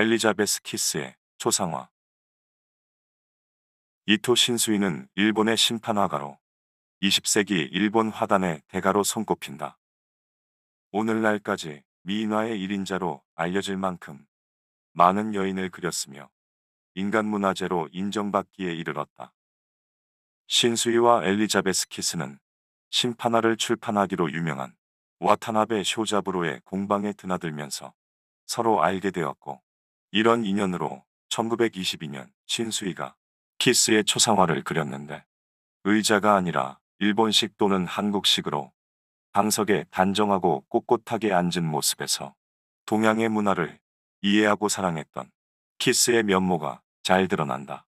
엘리자베스 키스의 초상화 이토 신수이는 일본의 심판화가로 20세기 일본 화단의 대가로 손꼽힌다. 오늘날까지 미인화의 1인자로 알려질 만큼 많은 여인을 그렸으며 인간문화재로 인정받기에 이르렀다. 신수이와 엘리자베스 키스는 심판화를 출판하기로 유명한 와타나베 쇼자부로의 공방에 드나들면서 서로 알게 되었고 이런 인연으로 1922년 신수이가 키스의 초상화를 그렸는데 의자가 아니라 일본식 또는 한국식으로 방석에 단정하고 꼿꼿하게 앉은 모습에서 동양의 문화를 이해하고 사랑했던 키스의 면모가 잘 드러난다.